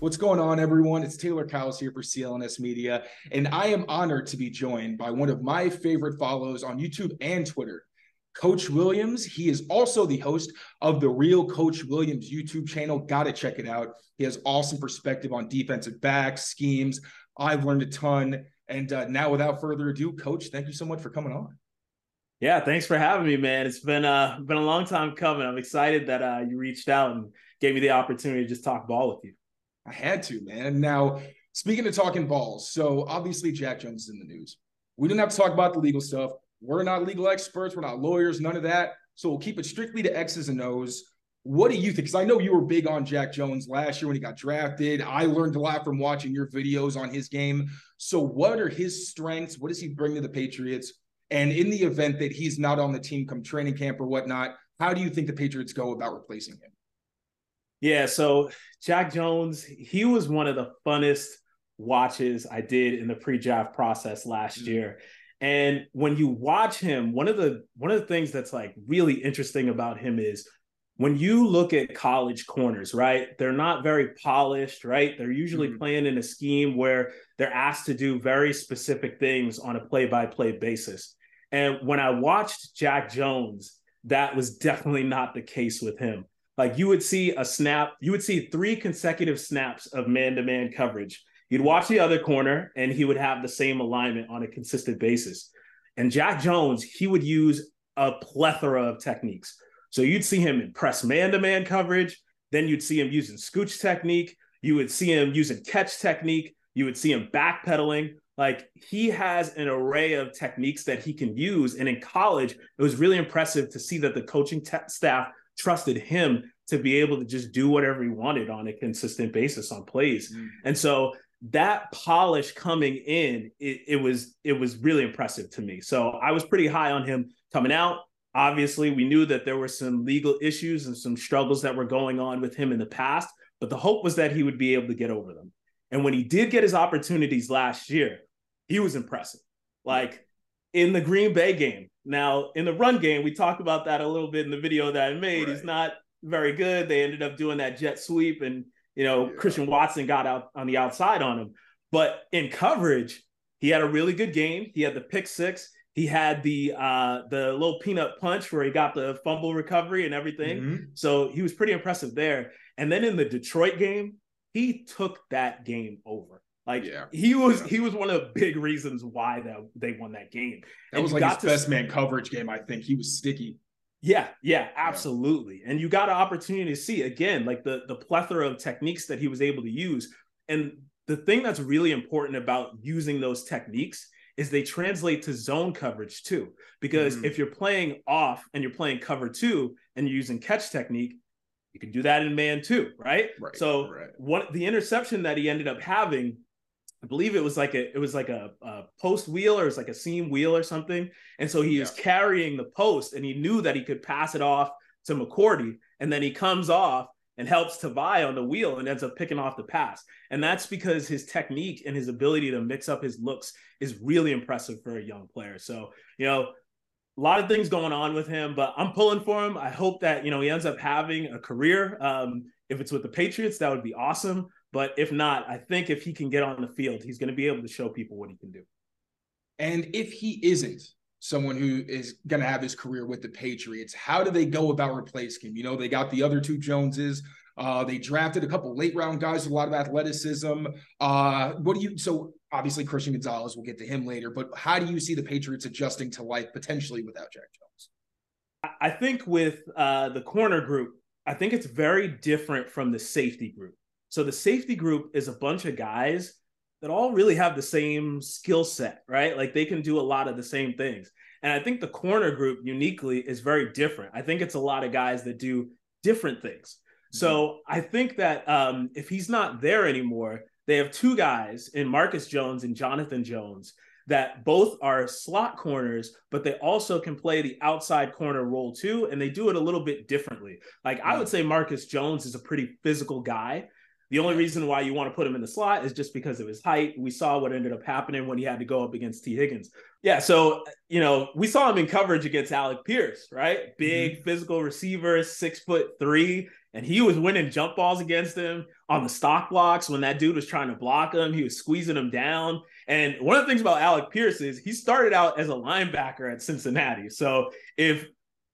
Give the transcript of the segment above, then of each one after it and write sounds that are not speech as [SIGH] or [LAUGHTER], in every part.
What's going on, everyone? It's Taylor Kyles here for CLNS Media, and I am honored to be joined by one of my favorite follows on YouTube and Twitter, Coach Williams. He is also the host of the Real Coach Williams YouTube channel. Got to check it out. He has awesome perspective on defensive backs, schemes. I've learned a ton. And uh, now, without further ado, Coach, thank you so much for coming on. Yeah, thanks for having me, man. It's been uh been a long time coming. I'm excited that uh you reached out and gave me the opportunity to just talk ball with you. I had to, man. Now, speaking of talking balls, so obviously Jack Jones is in the news. We didn't have to talk about the legal stuff. We're not legal experts. We're not lawyers, none of that. So we'll keep it strictly to X's and O's. What do you think? Because I know you were big on Jack Jones last year when he got drafted. I learned a lot from watching your videos on his game. So, what are his strengths? What does he bring to the Patriots? And in the event that he's not on the team come training camp or whatnot, how do you think the Patriots go about replacing him? Yeah, so Jack Jones, he was one of the funnest watches I did in the pre-draft process last mm-hmm. year. And when you watch him, one of the one of the things that's like really interesting about him is when you look at college corners, right? They're not very polished, right? They're usually mm-hmm. playing in a scheme where they're asked to do very specific things on a play-by-play basis. And when I watched Jack Jones, that was definitely not the case with him. Like you would see a snap, you would see three consecutive snaps of man to man coverage. You'd watch the other corner and he would have the same alignment on a consistent basis. And Jack Jones, he would use a plethora of techniques. So you'd see him in press man to man coverage. Then you'd see him using scooch technique. You would see him using catch technique. You would see him backpedaling. Like he has an array of techniques that he can use. And in college, it was really impressive to see that the coaching te- staff trusted him to be able to just do whatever he wanted on a consistent basis on plays. Mm. And so that polish coming in, it, it, was it was really impressive to me. So I was pretty high on him coming out. Obviously, we knew that there were some legal issues and some struggles that were going on with him in the past, but the hope was that he would be able to get over them. And when he did get his opportunities last year, he was impressive. Like in the Green Bay game, now, in the run game, we talked about that a little bit in the video that I made. Right. He's not very good. They ended up doing that jet sweep, and you know yeah. Christian Watson got out on the outside on him. But in coverage, he had a really good game. He had the pick six. He had the uh, the little peanut punch where he got the fumble recovery and everything. Mm-hmm. So he was pretty impressive there. And then in the Detroit game, he took that game over. Like yeah. he was he was one of the big reasons why that they won that game. That and was like his best man coverage game. I think he was sticky. Yeah, yeah, absolutely. Yeah. And you got an opportunity to see again, like the the plethora of techniques that he was able to use. And the thing that's really important about using those techniques is they translate to zone coverage too. Because mm-hmm. if you're playing off and you're playing cover two and you're using catch technique, you can do that in man too, right? right so right. what the interception that he ended up having I believe it was like a it was like a, a post wheel or it was like a seam wheel or something. And so he yeah. was carrying the post and he knew that he could pass it off to McCourty. And then he comes off and helps Tavai on the wheel and ends up picking off the pass. And that's because his technique and his ability to mix up his looks is really impressive for a young player. So, you know, a lot of things going on with him, but I'm pulling for him. I hope that, you know, he ends up having a career. Um, if it's with the Patriots, that would be awesome. But if not, I think if he can get on the field, he's going to be able to show people what he can do. And if he isn't someone who is going to have his career with the Patriots, how do they go about replacing him? You know, they got the other two Joneses. Uh, they drafted a couple late round guys with a lot of athleticism. Uh, what do you? So obviously Christian Gonzalez, we'll get to him later. But how do you see the Patriots adjusting to life potentially without Jack Jones? I think with uh, the corner group, I think it's very different from the safety group. So the safety group is a bunch of guys that all really have the same skill set, right? Like they can do a lot of the same things. And I think the corner group uniquely is very different. I think it's a lot of guys that do different things. Mm-hmm. So I think that um, if he's not there anymore, they have two guys in Marcus Jones and Jonathan Jones that both are slot corners, but they also can play the outside corner role too. And they do it a little bit differently. Like I would say Marcus Jones is a pretty physical guy. The only reason why you want to put him in the slot is just because of his height. We saw what ended up happening when he had to go up against Tee Higgins. Yeah, so you know, we saw him in coverage against Alec Pierce, right? Big mm-hmm. physical receiver, six foot three, and he was winning jump balls against him on the stalk blocks when that dude was trying to block him. He was squeezing him down. And one of the things about Alec Pierce is he started out as a linebacker at Cincinnati. So if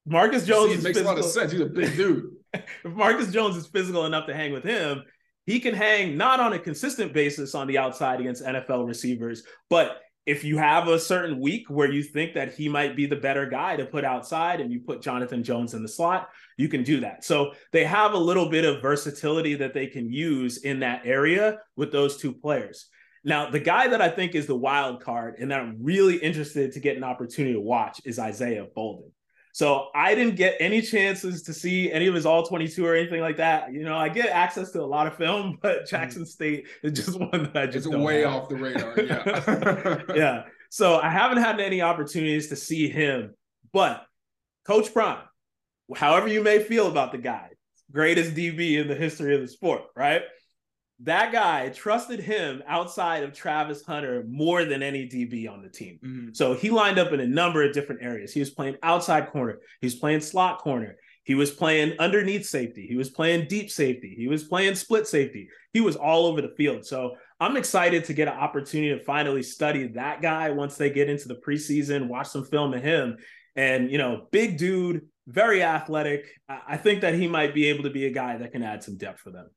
Marcus Jones See, makes physical, a lot of sense. He's a big dude. [LAUGHS] if Marcus Jones is physical enough to hang with him, he can hang not on a consistent basis on the outside against NFL receivers, but if you have a certain week where you think that he might be the better guy to put outside and you put Jonathan Jones in the slot, you can do that. So they have a little bit of versatility that they can use in that area with those two players. Now, the guy that I think is the wild card and that I'm really interested to get an opportunity to watch is Isaiah Bolden. So I didn't get any chances to see any of his all 22 or anything like that. You know, I get access to a lot of film, [LAUGHS] but mm-hmm. Jackson State is just [LAUGHS] one that I just it's way have. off the radar. [LAUGHS] Yeah. yeah. So I haven't had any opportunities to see him, but Coach Prime, however you may feel about the guy, greatest DB in the history of the sport, right? That guy trusted him outside of Travis Hunter more than any DB on the team. Mm-hmm. So he lined up in a number of different areas. He was playing outside corner, he was playing slot corner, he was playing underneath safety, he was playing deep safety, he was playing split safety. He was all over the field. So I'm excited to get an opportunity to finally study that guy once they get into the preseason, watch some film of him. And, you know, big dude, very athletic. I think that he might be able to be a guy that can add some depth for them.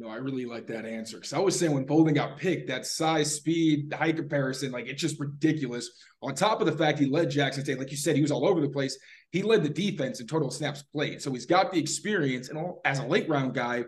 No, I really like that answer because I was saying when Bolden got picked, that size, speed, height comparison, like it's just ridiculous. On top of the fact he led Jackson State, like you said, he was all over the place. He led the defense in total snaps played, so he's got the experience. And all, as a late round guy,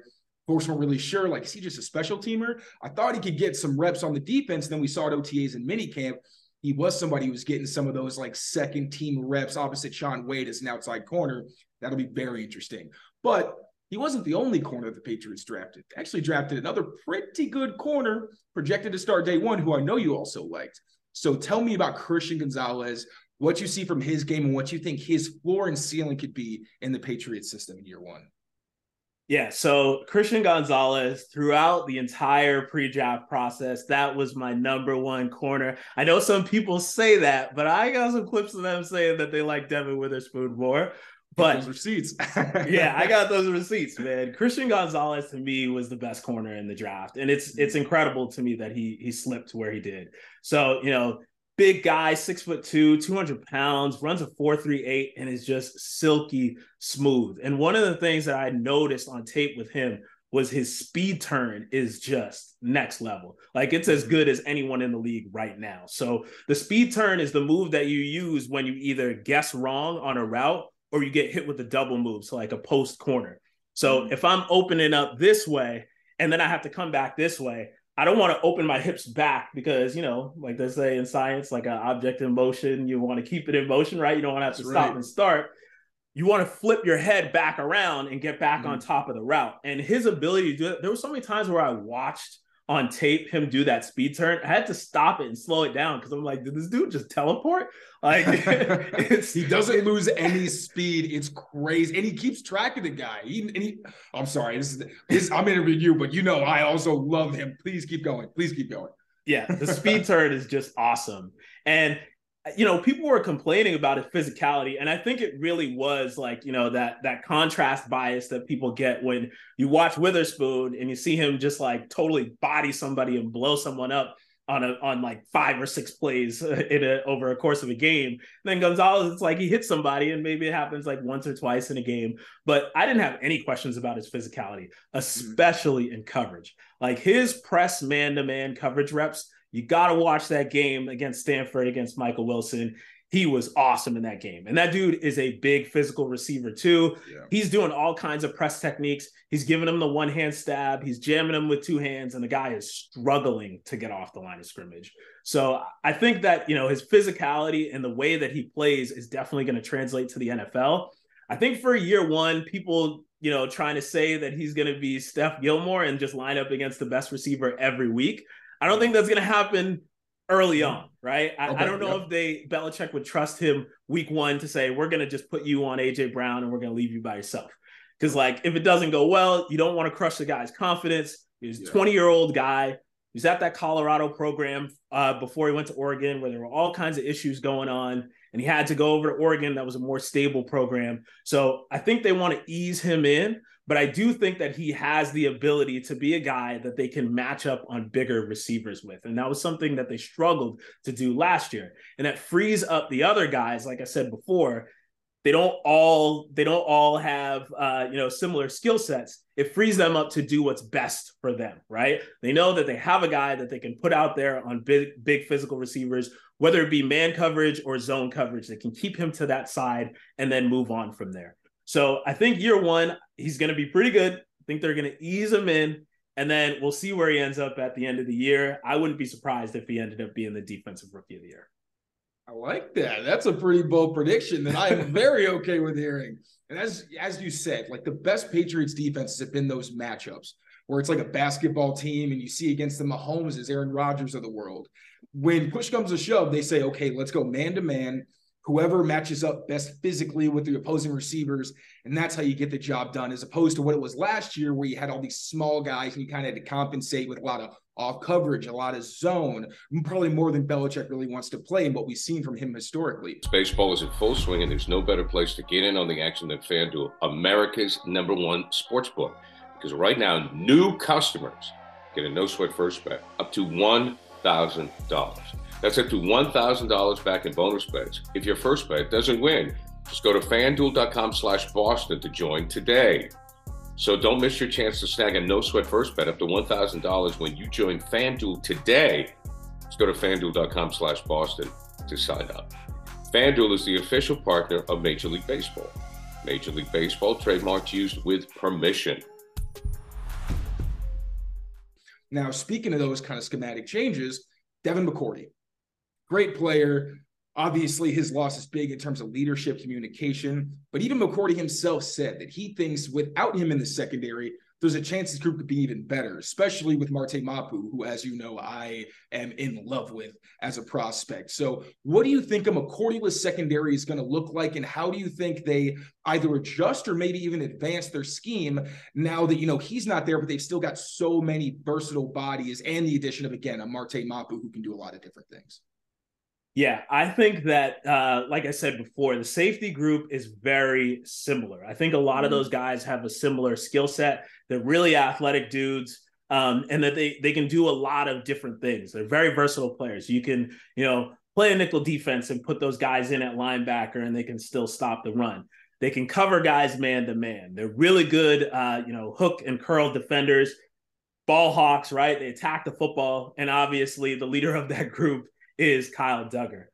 folks weren't really sure. Like, is he just a special teamer? I thought he could get some reps on the defense. Then we saw at OTAs and minicamp. He was somebody who was getting some of those like second team reps opposite Shaun Wade as an outside corner. That'll be very interesting. But he wasn't the only corner the Patriots drafted. They actually drafted another pretty good corner projected to start day one, who I know you also liked. So tell me about Christian Gonzalez, what you see from his game, and what you think his floor and ceiling could be in the Patriots system in year one. Yeah, so Christian Gonzalez throughout the entire pre-draft process, that was my number one corner. I know some people say that, but I got some clips of them saying that they like Devon Witherspoon more. But receipts. [LAUGHS] yeah, I got those receipts, man. Christian Gonzalez to me was the best corner in the draft. And it's it's incredible to me that he he slipped where he did. So, you know, big guy, six foot two, 200 pounds, runs a 438, and is just silky smooth. And one of the things that I noticed on tape with him was his speed turn is just next level. Like it's as good as anyone in the league right now. So the speed turn is the move that you use when you either guess wrong on a route or you get hit with a double move, so like a post corner. So mm-hmm. if I'm opening up this way and then I have to come back this way, I don't want to open my hips back because you know, like they say in science, like an object in motion, you want to keep it in motion, right? You don't want to have to That's stop right. and start. You want to flip your head back around and get back mm-hmm. on top of the route. And his ability to do it, there were so many times where I watched on tape him do that speed turn. I had to stop it and slow it down because I'm like, did this dude just teleport? Like [LAUGHS] [LAUGHS] he doesn't lose any speed. It's crazy, and he keeps track of the guy. He, and he I'm sorry, this is this, I'm interviewing you, but you know I also love him. Please keep going. Please keep going. Yeah, the speed turn is just awesome, and you know people were complaining about his physicality and i think it really was like you know that that contrast bias that people get when you watch witherspoon and you see him just like totally body somebody and blow someone up on a on like five or six plays [LAUGHS] in a over a course of a game. And then Gonzalez, it's like he hits somebody, and maybe it happens like once or twice in a game. But I didn't have any questions about his physicality, especially mm-hmm. in coverage. Like his press man to man coverage reps you got to watch that game against Stanford against Michael Wilson. He was awesome in that game. And that dude is a big physical receiver, too. Yeah. He's doing all kinds of press techniques. He's giving him the one hand stab, he's jamming him with two hands, and the guy is struggling to get off the line of scrimmage. So I think that, you know, his physicality and the way that he plays is definitely going to translate to the NFL. I think for year one, people, you know, trying to say that he's going to be Steph Gilmore and just line up against the best receiver every week. I don't think that's going to happen early on, right? I, okay, I don't know yep. if they Belichick would trust him week one to say we're going to just put you on AJ Brown and we're going to leave you by yourself. Because like if it doesn't go well, you don't want to crush the guy's confidence. He's a 20 year old guy. He's at that Colorado program uh, before he went to Oregon, where there were all kinds of issues going on, and he had to go over to Oregon. That was a more stable program. So I think they want to ease him in, but I do think that he has the ability to be a guy that they can match up on bigger receivers with. And that was something that they struggled to do last year. And that frees up the other guys, like I said before, they don't all they don't all have uh, you know similar skill sets it frees them up to do what's best for them right they know that they have a guy that they can put out there on big big physical receivers whether it be man coverage or zone coverage they can keep him to that side and then move on from there so i think year one he's going to be pretty good i think they're going to ease him in and then we'll see where he ends up at the end of the year i wouldn't be surprised if he ended up being the defensive rookie of the year I like that. That's a pretty bold prediction that I am [LAUGHS] very okay with hearing. And as as you said, like the best Patriots defenses have been those matchups where it's like a basketball team and you see against the Mahomes as Aaron Rodgers of the world. When push comes to shove, they say, okay, let's go man to man whoever matches up best physically with the opposing receivers. And that's how you get the job done, as opposed to what it was last year, where you had all these small guys and you kind of had to compensate with a lot of off coverage, a lot of zone, probably more than Belichick really wants to play and what we've seen from him historically. Baseball is in full swing, and there's no better place to get in on the action than FanDuel, America's number one sports book. Because right now, new customers get a no sweat first bet up to $1,000. That's up to $1,000 back in bonus bets. If your first bet doesn't win, just go to fanduel.com slash Boston to join today. So don't miss your chance to snag a no sweat first bet up to $1,000 when you join FanDuel today. Just go to fanduel.com slash Boston to sign up. FanDuel is the official partner of Major League Baseball. Major League Baseball trademarks used with permission. Now, speaking of those kind of schematic changes, Devin McCourty, great player. Obviously, his loss is big in terms of leadership, communication. But even McCourty himself said that he thinks without him in the secondary, there's a chance this group could be even better, especially with Marte Mapu, who, as you know, I am in love with as a prospect. So, what do you think a McCourtyless secondary is going to look like, and how do you think they either adjust or maybe even advance their scheme now that you know he's not there, but they've still got so many versatile bodies and the addition of again a Marte Mapu who can do a lot of different things. Yeah, I think that, uh, like I said before, the safety group is very similar. I think a lot mm-hmm. of those guys have a similar skill set. They're really athletic dudes, um, and that they they can do a lot of different things. They're very versatile players. You can, you know, play a nickel defense and put those guys in at linebacker, and they can still stop the run. They can cover guys man to man. They're really good, uh, you know, hook and curl defenders. Ball hawks, right? They attack the football, and obviously the leader of that group is Kyle Dugger.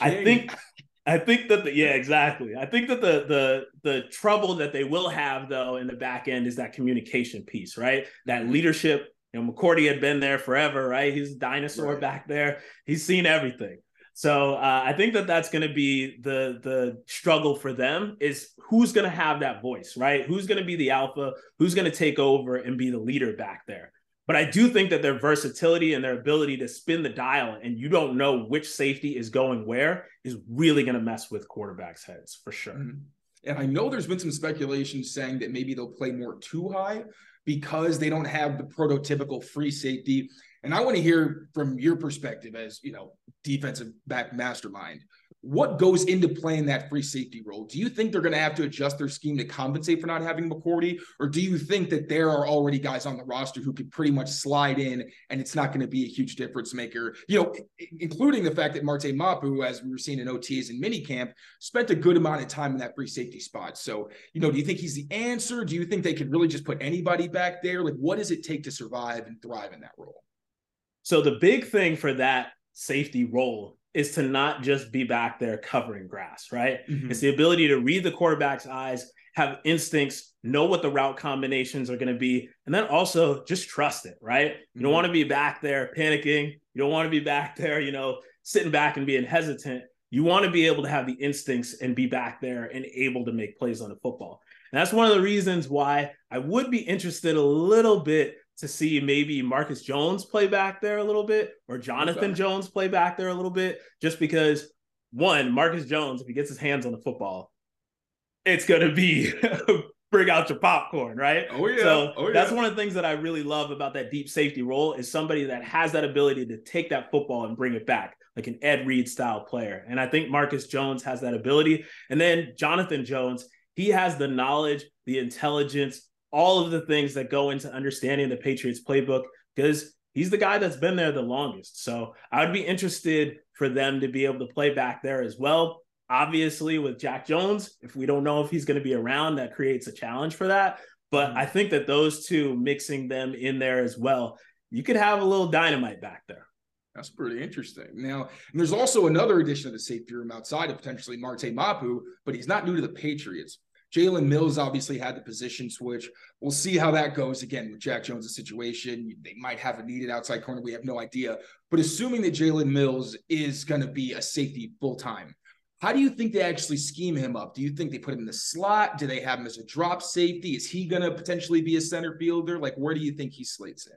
I think I think that the yeah, exactly. I think that the the the trouble that they will have though in the back end is that communication piece, right? That mm-hmm. leadership. You know, McCourty had been there forever, right? He's a dinosaur right. back there. He's seen everything. So uh, I think that that's going to be the the struggle for them is who's going to have that voice, right? Who's going to be the alpha? Who's going to take over and be the leader back there? But I do think that their versatility and their ability to spin the dial and you don't know which safety is going where is really going to mess with quarterbacks' heads for sure. Mm-hmm. And I know there's been some speculation saying that maybe they'll play more two high because they don't have the prototypical free safety. And I want to hear from your perspective as, you know, defensive back mastermind what goes into playing that free safety role? Do you think they're going to have to adjust their scheme to compensate for not having McCourty, or do you think that there are already guys on the roster who could pretty much slide in and it's not going to be a huge difference maker? You know, including the fact that Marte Mapu, as we were seeing in OTAs and minicamp, spent a good amount of time in that free safety spot. So, you know, do you think he's the answer? Do you think they could really just put anybody back there? Like, what does it take to survive and thrive in that role? So the big thing for that safety role is to not just be back there covering grass, right? Mm-hmm. It's the ability to read the quarterback's eyes, have instincts, know what the route combinations are going to be, and then also just trust it, right? Mm-hmm. You don't mm-hmm. want to be back there panicking. You don't want to be back there, you know, sitting back and being hesitant. You want to be able to have the instincts and be back there and able to make plays on the football. And that's one of the reasons why I would be interested a little bit to see maybe Marcus Jones play back there a little bit or Jonathan okay. Jones play back there a little bit, just because one, Marcus Jones, if he gets his hands on the football, it's going to be [LAUGHS] bring out your popcorn, right? Oh yeah. So oh, yeah. that's one of the things that I really love about that deep safety role is somebody that has that ability to take that football and bring it back, like an Ed Reed style player. And I think Marcus Jones has that ability. And then Jonathan Jones, he has the knowledge, the intelligence, all of the things that go into understanding the Patriots playbook because he's the guy that's been there the longest. So I would be interested for them to be able to play back there as well. Obviously, with Jack Jones, if we don't know if he's going to be around, that creates a challenge for that. But mm-hmm. I think that those two mixing them in there as well, you could have a little dynamite back there. That's pretty interesting. Now, there's also another addition of the safety room outside of potentially Marte Mapu, but he's not new to the Patriots. Jalen Mills obviously had the position switch. We'll see how that goes again with Jack Jones' situation. They might have a needed outside corner. We have no idea. But assuming that Jalen Mills is going to be a safety full time, how do you think they actually scheme him up? Do you think they put him in the slot? Do they have him as a drop safety? Is he going to potentially be a center fielder? Like, where do you think he slates in?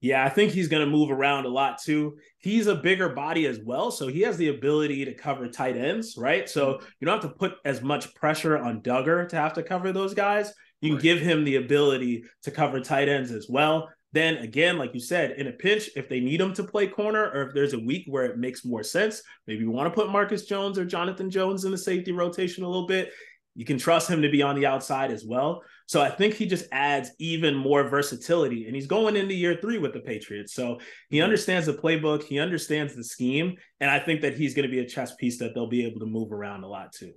Yeah, I think he's going to move around a lot too. He's a bigger body as well. So he has the ability to cover tight ends, right? So mm-hmm. you don't have to put as much pressure on Dugger to have to cover those guys. You can right. give him the ability to cover tight ends as well. Then again, like you said, in a pinch, if they need him to play corner or if there's a week where it makes more sense, maybe you want to put Marcus Jones or Jonathan Jones in the safety rotation a little bit. You can trust him to be on the outside as well. So I think he just adds even more versatility. And he's going into year three with the Patriots. So he mm-hmm. understands the playbook, he understands the scheme. And I think that he's going to be a chess piece that they'll be able to move around a lot too.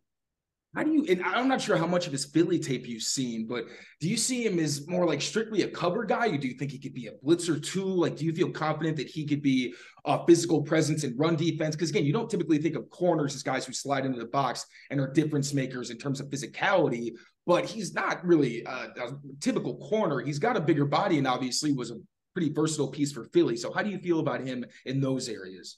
How do you, and I'm not sure how much of his Philly tape you've seen, but do you see him as more like strictly a cover guy? Or do you think he could be a blitzer too? Like, do you feel confident that he could be a physical presence in run defense? Because again, you don't typically think of corners as guys who slide into the box and are difference makers in terms of physicality, but he's not really a, a typical corner. He's got a bigger body and obviously was a pretty versatile piece for Philly. So, how do you feel about him in those areas?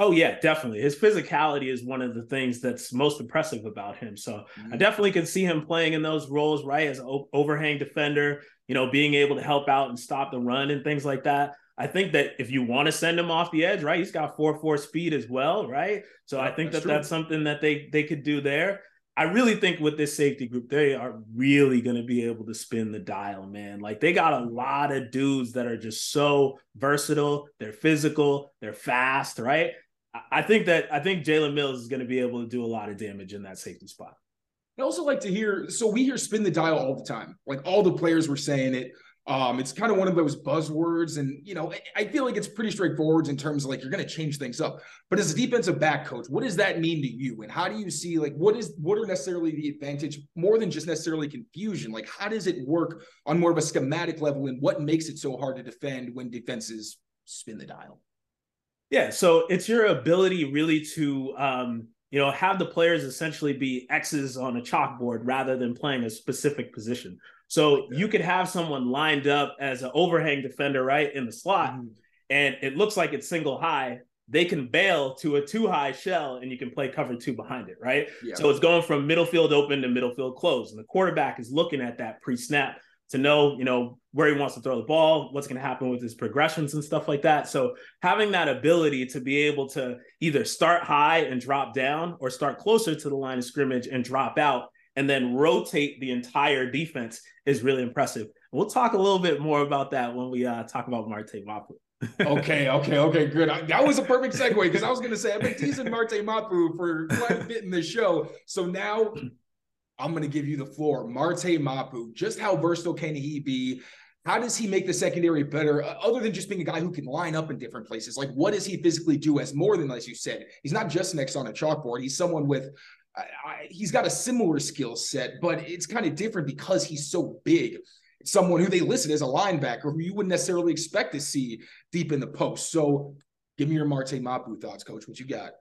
Oh yeah, definitely. His physicality is one of the things that's most impressive about him. So mm-hmm. I definitely can see him playing in those roles, right, as an overhang defender. You know, being able to help out and stop the run and things like that. I think that if you want to send him off the edge, right, he's got four four speed as well, right. So yeah, I think that's that true. that's something that they they could do there. I really think with this safety group, they are really going to be able to spin the dial, man. Like they got a lot of dudes that are just so versatile. They're physical, they're fast, right? I think that I think Jalen Mills is going to be able to do a lot of damage in that safety spot. I also like to hear. So we hear spin the dial all the time. Like all the players were saying it. Um, it's kind of one of those buzzwords, and you know, I feel like it's pretty straightforward in terms of like you're going to change things up. But as a defensive back coach, what does that mean to you? And how do you see like what is what are necessarily the advantage more than just necessarily confusion? Like how does it work on more of a schematic level, and what makes it so hard to defend when defenses spin the dial? Yeah, so it's your ability really to um, you know have the players essentially be X's on a chalkboard rather than playing a specific position. So you could have someone lined up as an overhang defender right in the slot, mm-hmm. and it looks like it's single high. They can bail to a two high shell, and you can play cover two behind it, right? Yeah. So it's going from middle field open to middle field closed, and the quarterback is looking at that pre snap to know, you know, where he wants to throw the ball, what's going to happen with his progressions and stuff like that. So having that ability to be able to either start high and drop down or start closer to the line of scrimmage and drop out and then rotate the entire defense is really impressive. We'll talk a little bit more about that when we uh, talk about Marte Mapu. [LAUGHS] okay, okay, okay, good. That was a perfect segue because I was going to say I've been teasing Marte Mapu for quite a bit in this show. So now I'm going to give you the floor. Marte Mapu, just how versatile can he be? How does he make the secondary better, uh, other than just being a guy who can line up in different places? Like, what does he physically do as more than, as you said, he's not just next on a chalkboard. He's someone with, uh, he's got a similar skill set, but it's kind of different because he's so big. Someone who they listed as a linebacker who you wouldn't necessarily expect to see deep in the post. So, give me your Marte Mapu thoughts, Coach. What you got?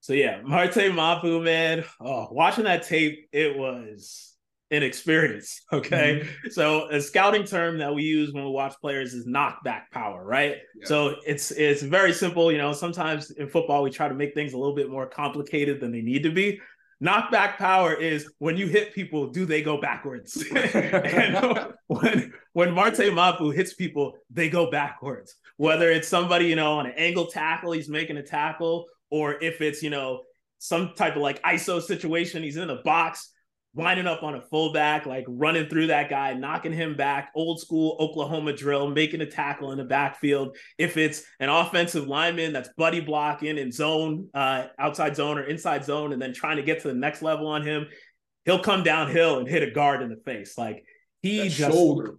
So yeah, Marte Mapu, man. Oh, watching that tape, it was an experience. [LAUGHS] Okay. Mm-hmm. So a scouting term that we use when we watch players is knockback power, right? Yeah. So it's it's very simple. You know, sometimes in football we try to make things a little bit more complicated than they need to be. Knockback power is when you hit people, do they go backwards? [LAUGHS] and [LAUGHS] when when Marte Mapu hits people, they go backwards. Whether it's somebody, you know, on an angle tackle, he's making a tackle, or if it's, you know, some type of like ISO situation, he's in a box. winding up on a fullback, like running through that guy, knocking him back, old school Oklahoma drill, making a tackle in the backfield. If it's an offensive lineman that's buddy blocking in zone, uh, outside zone or inside zone, and then trying to get to the next level on him, he'll come downhill and hit a guard in the face. Like he that just shoulder.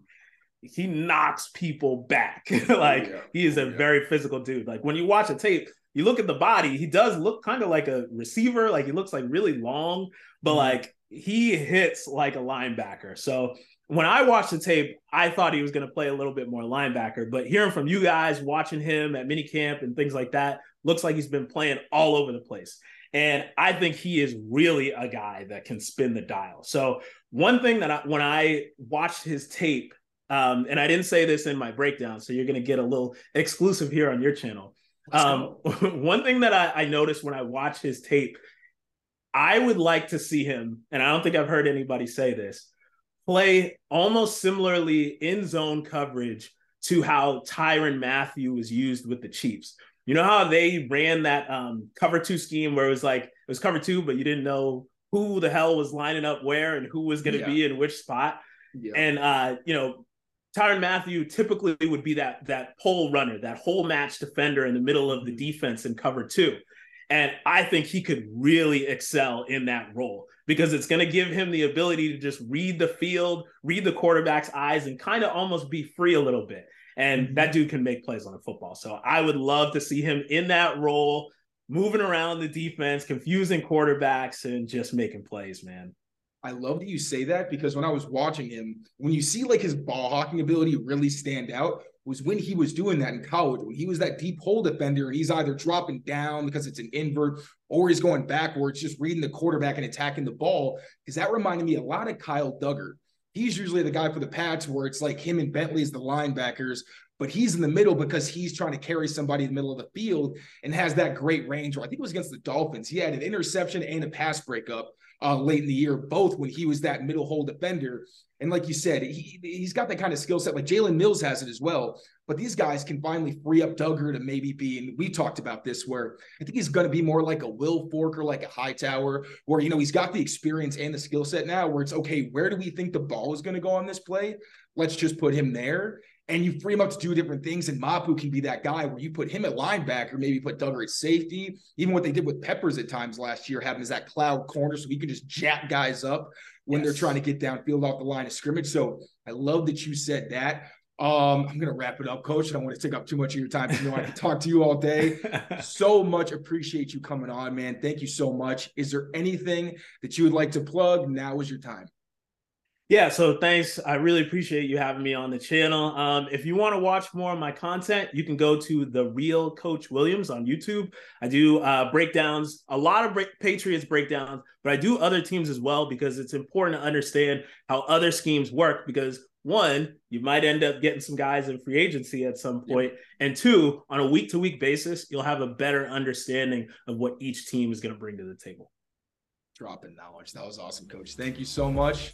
he knocks people back. [LAUGHS] like yeah. he is a yeah. very physical dude. Like when you watch a tape, you look at the body, he does look kind of like a receiver, like he looks like really long, but mm-hmm. like he hits like a linebacker. So when I watched the tape, I thought he was going to play a little bit more linebacker, but hearing from you guys, watching him at minicamp and things like that, looks like he's been playing all over the place. And I think he is really a guy that can spin the dial. So one thing that I, when I watched his tape, um, and I didn't say this in my breakdown, so you're going to get a little exclusive here on your channel. Um, [LAUGHS] one thing that I, I noticed when I watched his tape, I would like to see him, and I don't think I've heard anybody say this, play almost similarly in zone coverage to how Tyrann Mathieu was used with the Chiefs. You know how they ran that um, cover two scheme where it was like it was cover two, but you didn't know who the hell was lining up where and who was going to yeah. be in which spot. Yeah. And uh, you know, Tyrann Mathieu typically would be that that pole runner, that whole match defender in the middle of the mm-hmm. defense in cover two. And I think he could really excel in that role because it's going to give him the ability to just read the field, read the quarterback's eyes, and kind of almost be free a little bit. And mm-hmm. that dude can make plays on a football. So I would love to see him in that role, moving around the defense, confusing quarterbacks, and just making plays, man. I love that you say that because when I was watching him, when you see like his ball hawking ability really stand out, was when he was doing that in college, when he was that deep hole defender and he's either dropping down because it's an invert or he's going backwards, just reading the quarterback and attacking the ball. Because that reminded me a lot of Kyle Dugger. He's usually the guy for the Pats where it's like him and Bentley as the linebackers, but he's in the middle because he's trying to carry somebody in the middle of the field and has that great range. Or I think it was against the Dolphins. He had an interception and a pass breakup uh, late in the year, both when he was that middle hole defender. And like you said, he, he's got that kind of skill set. Like Jalen Mills has it as well. But these guys can finally free up Dugger to maybe be, and we talked about this, where I think he's going to be more like a Will Fork or like a Hightower, where, you know, he's got the experience and the skill set now where it's okay, where do we think the ball is going to go on this play? Let's just put him there and you free him up to do different things. And Mapu can be that guy where you put him at linebacker, maybe put Dugger at safety. Even what they did with Peppers at times last year, having as that cloud corner, so he can just jack guys up when yes. they're trying to get downfield off the line of scrimmage. So I love that you said that. Um, I'm gonna wrap it up, Coach. I don't want to take up too much of your time. You know, I can talk to you all day. [LAUGHS] so much appreciate you coming on, man. Thank you so much. Is there anything that you would like to plug? Now is your time. Yeah, so thanks. I really appreciate you having me on the channel. Um, if you want to watch more of my content, you can go to the Real Coach Williams on YouTube. I do uh, breakdowns, a lot of break- Patriots breakdowns, but I do other teams as well because it's important to understand how other schemes work. Because one, you might end up getting some guys in free agency at some point, and two, on a week to week basis, you'll have a better understanding of what each team is going to bring to the table. Dropping knowledge. That was awesome, Coach. Thank you so much.